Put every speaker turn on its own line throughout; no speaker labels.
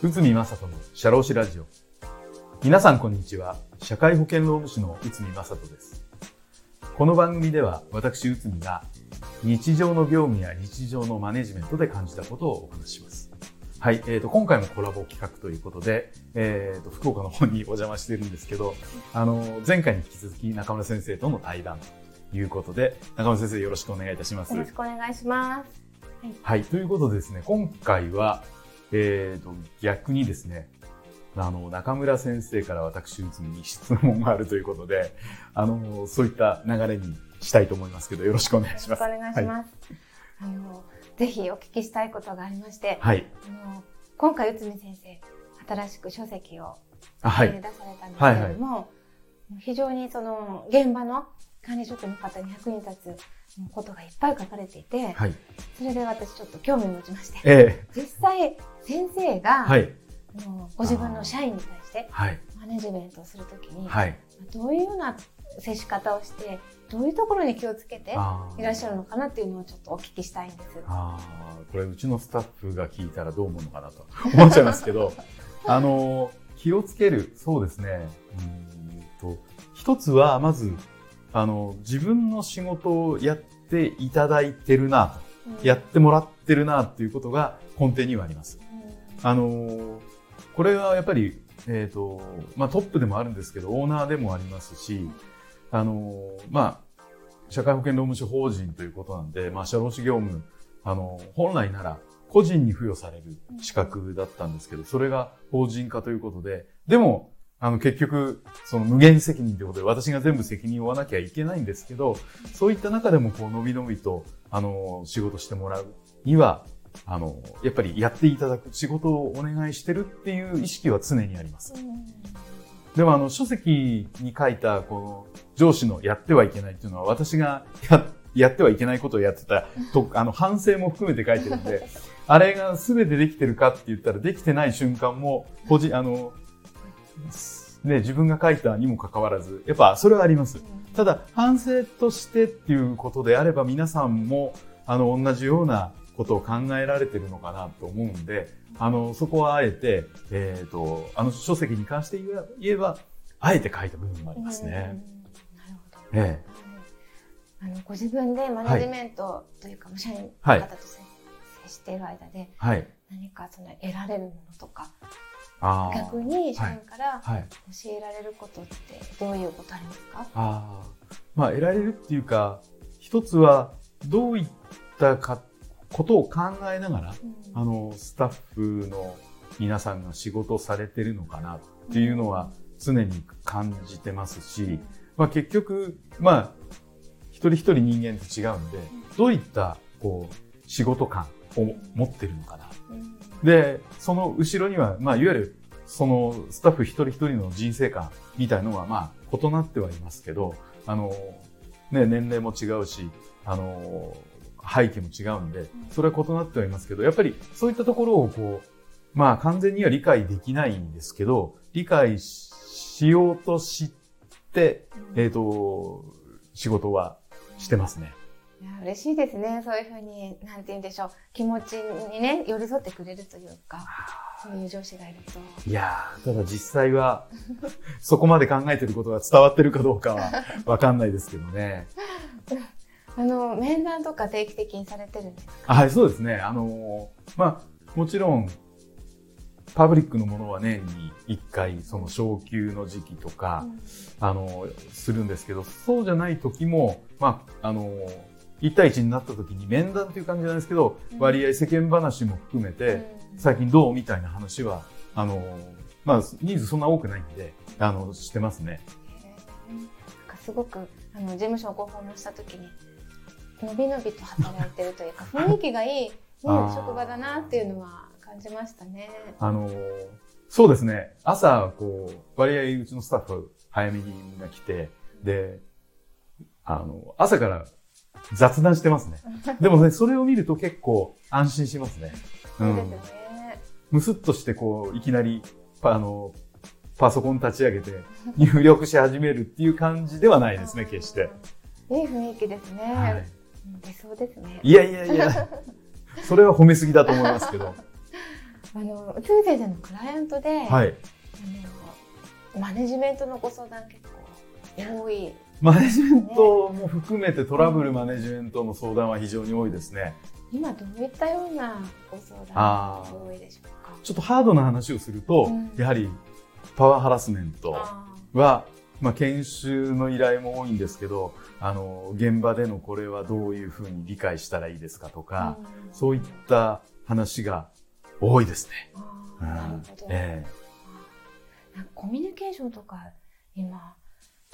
宇都宮人の社労士ラジオ。皆さんこんにちは。社会保険労務士の宇都宮人です。この番組では私宇都宮が日常の業務や日常のマネジメントで感じたことをお話します。はい、えーと、今回もコラボ企画ということで、えーと、福岡の方にお邪魔してるんですけど、あの、前回に引き続き中村先生との対談ということで、中村先生よろしくお願いいたします。
よろしくお願いします。
はい、はい、ということでですね、今回は、えーと、逆にですね、あの、中村先生から私、内に質問があるということで、あの、そういった流れにしたいと思いますけど、よろしくお願いします。
よろしくお願いします。はい、あの、ぜひお聞きしたいことがありまして、
はい。
あの、今回、内海先生、新しく書籍を、はい、出されたんですけれども、はいはい、非常にその、現場の管理職の方に役に立つことがいっぱい書かれていて、はい、それで私ちょっと興味を持ちまして、えー、実際先生が、はい、ご自分の社員に対してマネジメントをするときに、はい、どういうような接し方をしてどういうところに気をつけていらっしゃるのかなっていうのをちょっとお聞きしたいんです。
あこれうちのスタッフが聞いたらどう思うのかなと 思っちゃいますけど あの気をつける。そうですね。うんと一つはまずあの、自分の仕事をやっていただいてるなと、うん、やってもらってるなっていうことが根底にはあります。うん、あの、これはやっぱり、えっ、ー、と、まあトップでもあるんですけど、オーナーでもありますし、あの、まあ、社会保険労務士法人ということなんで、まあ、社労士業務、あの、本来なら個人に付与される資格だったんですけど、それが法人化ということで、でも、あの、結局、その無限責任ということで、私が全部責任を負わなきゃいけないんですけど、そういった中でも、こう、のびのびと、あの、仕事してもらうには、あの、やっぱりやっていただく仕事をお願いしてるっていう意識は常にあります。でも、あの、書籍に書いた、この、上司のやってはいけないっていうのは、私がや、やってはいけないことをやってた、と、あの、反省も含めて書いてるんで、あれが全てできてるかって言ったら、できてない瞬間も、個人、あの、ね、自分が書いたにもかかわらず、やっぱそれはあります。ただ、反省としてっていうことであれば、皆さんも、あの、同じようなことを考えられてるのかなと思うんで、あの、そこはあえて、えっ、ー、と、あの書籍に関して言えば、あえて書いた部分もありますね。なる
ほど。ええ。あの、ご自分でマネジメントというか、はい、社員の方と接している間で、はい、何かその得られるものとか、逆に社員から教えられることってどういうことありますか、はい、あ
まあ、得られるっていうか、一つはどういったかことを考えながら、うん、あの、スタッフの皆さんが仕事をされてるのかなっていうのは常に感じてますし、まあ結局、まあ、一人一人人間と違うんで、どういったこう仕事感を持ってるのかなで、その後ろには、まあ、いわゆる、そのスタッフ一人一人の人生観みたいのは、まあ、異なってはいますけど、あの、ね、年齢も違うし、あの、背景も違うんで、それは異なってはいますけど、やっぱりそういったところをこう、まあ完全には理解できないんですけど、理解しようとして、えっ、ー、と、仕事はしてますね。
いや嬉しいですね。そういうふうに、なんて言うんでしょう。気持ちにね、寄り添ってくれるというか、そういう上司がいると。
いやただ実際は、そこまで考えてることが伝わってるかどうかはわかんないですけどね。
あの、面談とか定期的にされてるんですか？
はい、そうですね。あの、まあ、もちろん、パブリックのものは年に1回、その昇給の時期とか、うん、あの、するんですけど、そうじゃない時も、まあ、あの、1対1になった時に面談という感じじゃないですけど、割合世間話も含めて、最近どうみたいな話は、あの、まあ、人数そんな多くないんで、あの、してますね。
なんかすごく、あの、事務所をご訪問した時に、のびのびと働いてるというか、雰囲気がいい、ね、職場だなっていうのは感じましたね。
あの、そうですね。朝、こう、割合うちのスタッフ早めにみんな来て、で、あの、朝から雑談してますね。でもね、それを見ると結構安心しますね。
うん。そうね。
むすっとしてこう、いきなり、あの、パソコン立ち上げて 入力し始めるっていう感じではないですね、決して。
いい雰囲気ですね。はい。理想ですね。
いやいやいや、それは褒めすぎだと思いますけど。
あの宇宙先生のクライアントで、はい、あのマネジメントのご相談結構多い
マネジメントも含めてトラブルマネジメントの相談は非常に多いですね。
今どういったようなご相談が多いでしょうか？
ちょっとハードな話をすると、うん、やはりパワーハラスメントは、まあ、研修の依頼も多いんですけど、あの、現場でのこれはどういうふうに理解したらいいですかとか、うん、そういった話が多いですね。
なるほど。えー、コミュニケーションとか今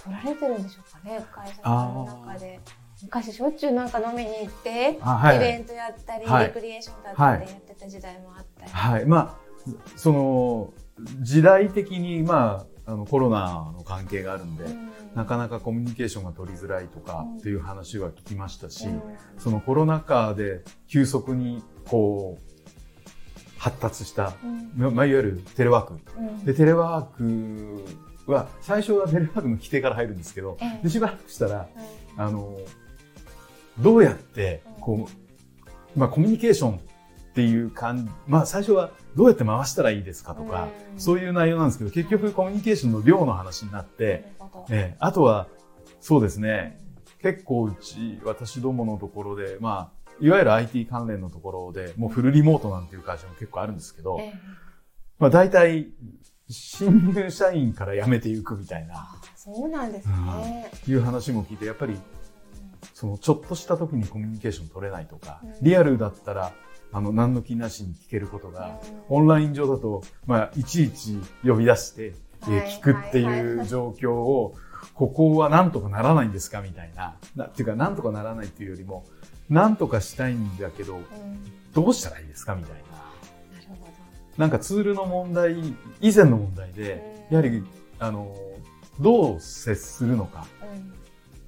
取られてるんでしょうかね会社の中で。昔しょっちゅうなんか飲みに行って、はい、イベントやったり、はい、レクリエーションだったりやってた時代もあったり。
はい、まあ、その、時代的に、まあ、あのコロナの関係があるんで、うん、なかなかコミュニケーションが取りづらいとかっていう話は聞きましたし、うん、そのコロナ禍で急速にこう発達した、うん、まあ、いわゆるテレワーク、でテレワークは最初はテレワークの規定から入るんですけど、えでしばらくしたら、あのどうやってこう、まあ、コミュニケーションっていう感じ、まあ最初はどうやって回したらいいですかとか、そういう内容なんですけど、結局コミュニケーションの量の話になって、えあとは、そうですね、結構うち、私どものところで、まあ、いわゆる IT 関連のところで、もうフルリモートなんていう会社も結構あるんですけど、まあ大体、新入社員から辞めていくみたいな。
そうなんですね。
いう話も聞いて、やっぱり、そのちょっとした時にコミュニケーション取れないとか、リアルだったら、あの、何の気なしに聞けることが、オンライン上だと、まあ、いちいち呼び出して、え聞くっていう状況を、ここはなんとかならないんですかみたいな。なっていうか、なんとかならないっていうよりも、なんとかしたいんだけど、どうしたらいいですかみたいな。なんかツールの問題、以前の問題で、やはり、あの、どう接するのか。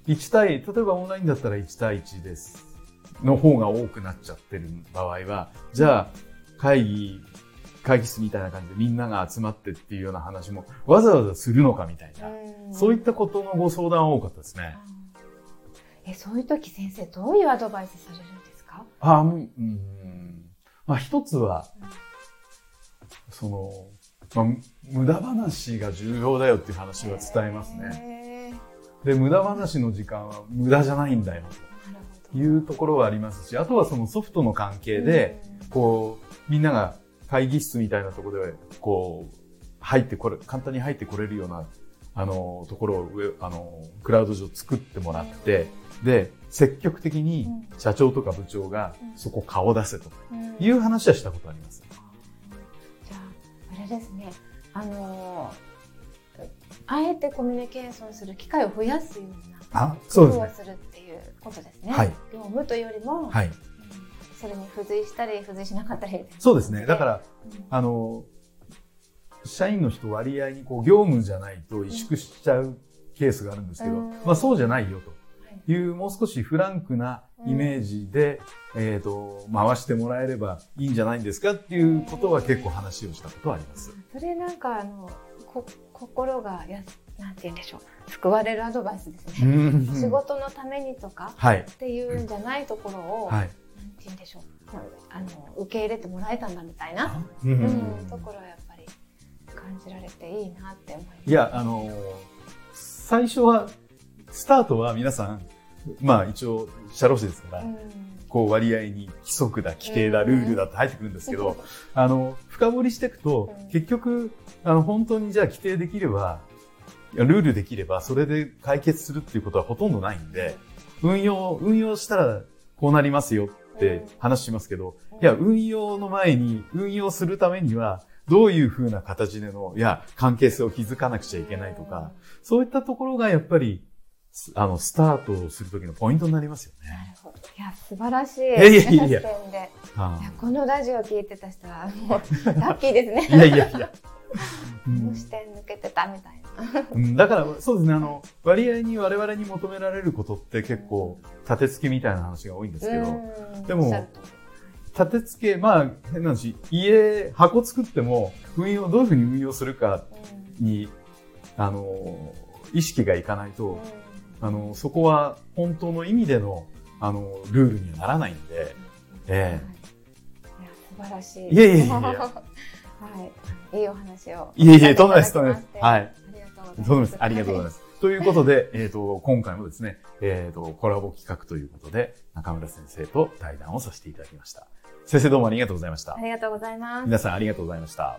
1対、例えばオンラインだったら1対1です。の方が多くなっちゃってる場合は、じゃあ、会議、会議室みたいな感じでみんなが集まってっていうような話もわざわざするのかみたいな、そういったことのご相談多かったですね。
え、そういう時先生どういうアドバイスされるんですか？
あ、うん、まあ一つは、その、まあ、無駄話が重要だよっていう話は伝えますね。で、無駄話の時間は無駄じゃないんだよ。というところはありますし、あとはそのソフトの関係で、こう、みんなが会議室みたいなところで、こう、入ってこれ、簡単に入ってこれるような、あの、ところを上、あの、クラウド上作ってもらって、で、積極的に社長とか部長がそこ顔出せという話はしたことあります。
ですね。あのあえてコミュニケーションする機会を増やすような工夫をするっていうことですね。はい、業務というよりも、はい、それに付随したり付随しなかったり。
そうですね。だから、うん、あの、社員の人割合にこう業務じゃないと萎縮しちゃうケースがあるんですけど、うん、まあそうじゃないよという、もう少しフランクなイメージで、うん、えっ、ー、と、回してもらえればいいんじゃないんですか？っていうことは結構話をしたことはあります。
それなんかあの、こ心がやなんて言うんでしょう。救われるアドバイスですね。仕事のためにとか、はい、っていうんじゃないところを、はい、なんて言うんでしょう。あの受け入れてもらえたんだみたいな、うん、ところはやっぱり感じられていいなって思います。
いやあの最初はスタートは皆さんまあ一応社労士ですから、うん。こう割合に規則だ、規定だ、ルールだって入ってくるんですけど、あの、深掘りしていくと、結局、あの、本当にじゃあ規定できれば、ルールできれば、それで解決するっていうことはほとんどないんで、運用、運用したらこうなりますよって話しますけど、いや、運用の前に、運用するためには、どういうふうな形での、いや、関係性を築かなくちゃいけないとか、そういったところがやっぱり、あの、スタートをするときのポイントになりますよね。なるほ
ど。いや、素晴らしい。いやいやいや。このラジオ聞いてた人は、もう、ラッキーです
ね。いやいやいや。
視点抜けてたみたいな。
うん、だから、そうですね、あの、割合に我々に求められることって結構、立て付けみたいな話が多いんですけど、でも、立て付け、まあ、変な話、家、箱作っても、運用、どういうふうに運用するかに、あの、意識がいかないと、あの、そこは本当の意味での、あの、ルールにはならないんで、え
えー、いや素素晴らしい。
いえいえいえ。
はい。いいお話を。
いえいえ、とんでもないです、とんでもないです。はい。
ありがとうございます。
とんでもないです。ありがとうございます。ということで、えっ、ー、と、今回もですね、えっ、ー、と、コラボ企画ということで、中村先生と対談をさせていただきました。先生どうもありがとうございました。
ありがとうございます。
皆さんありがとうございました。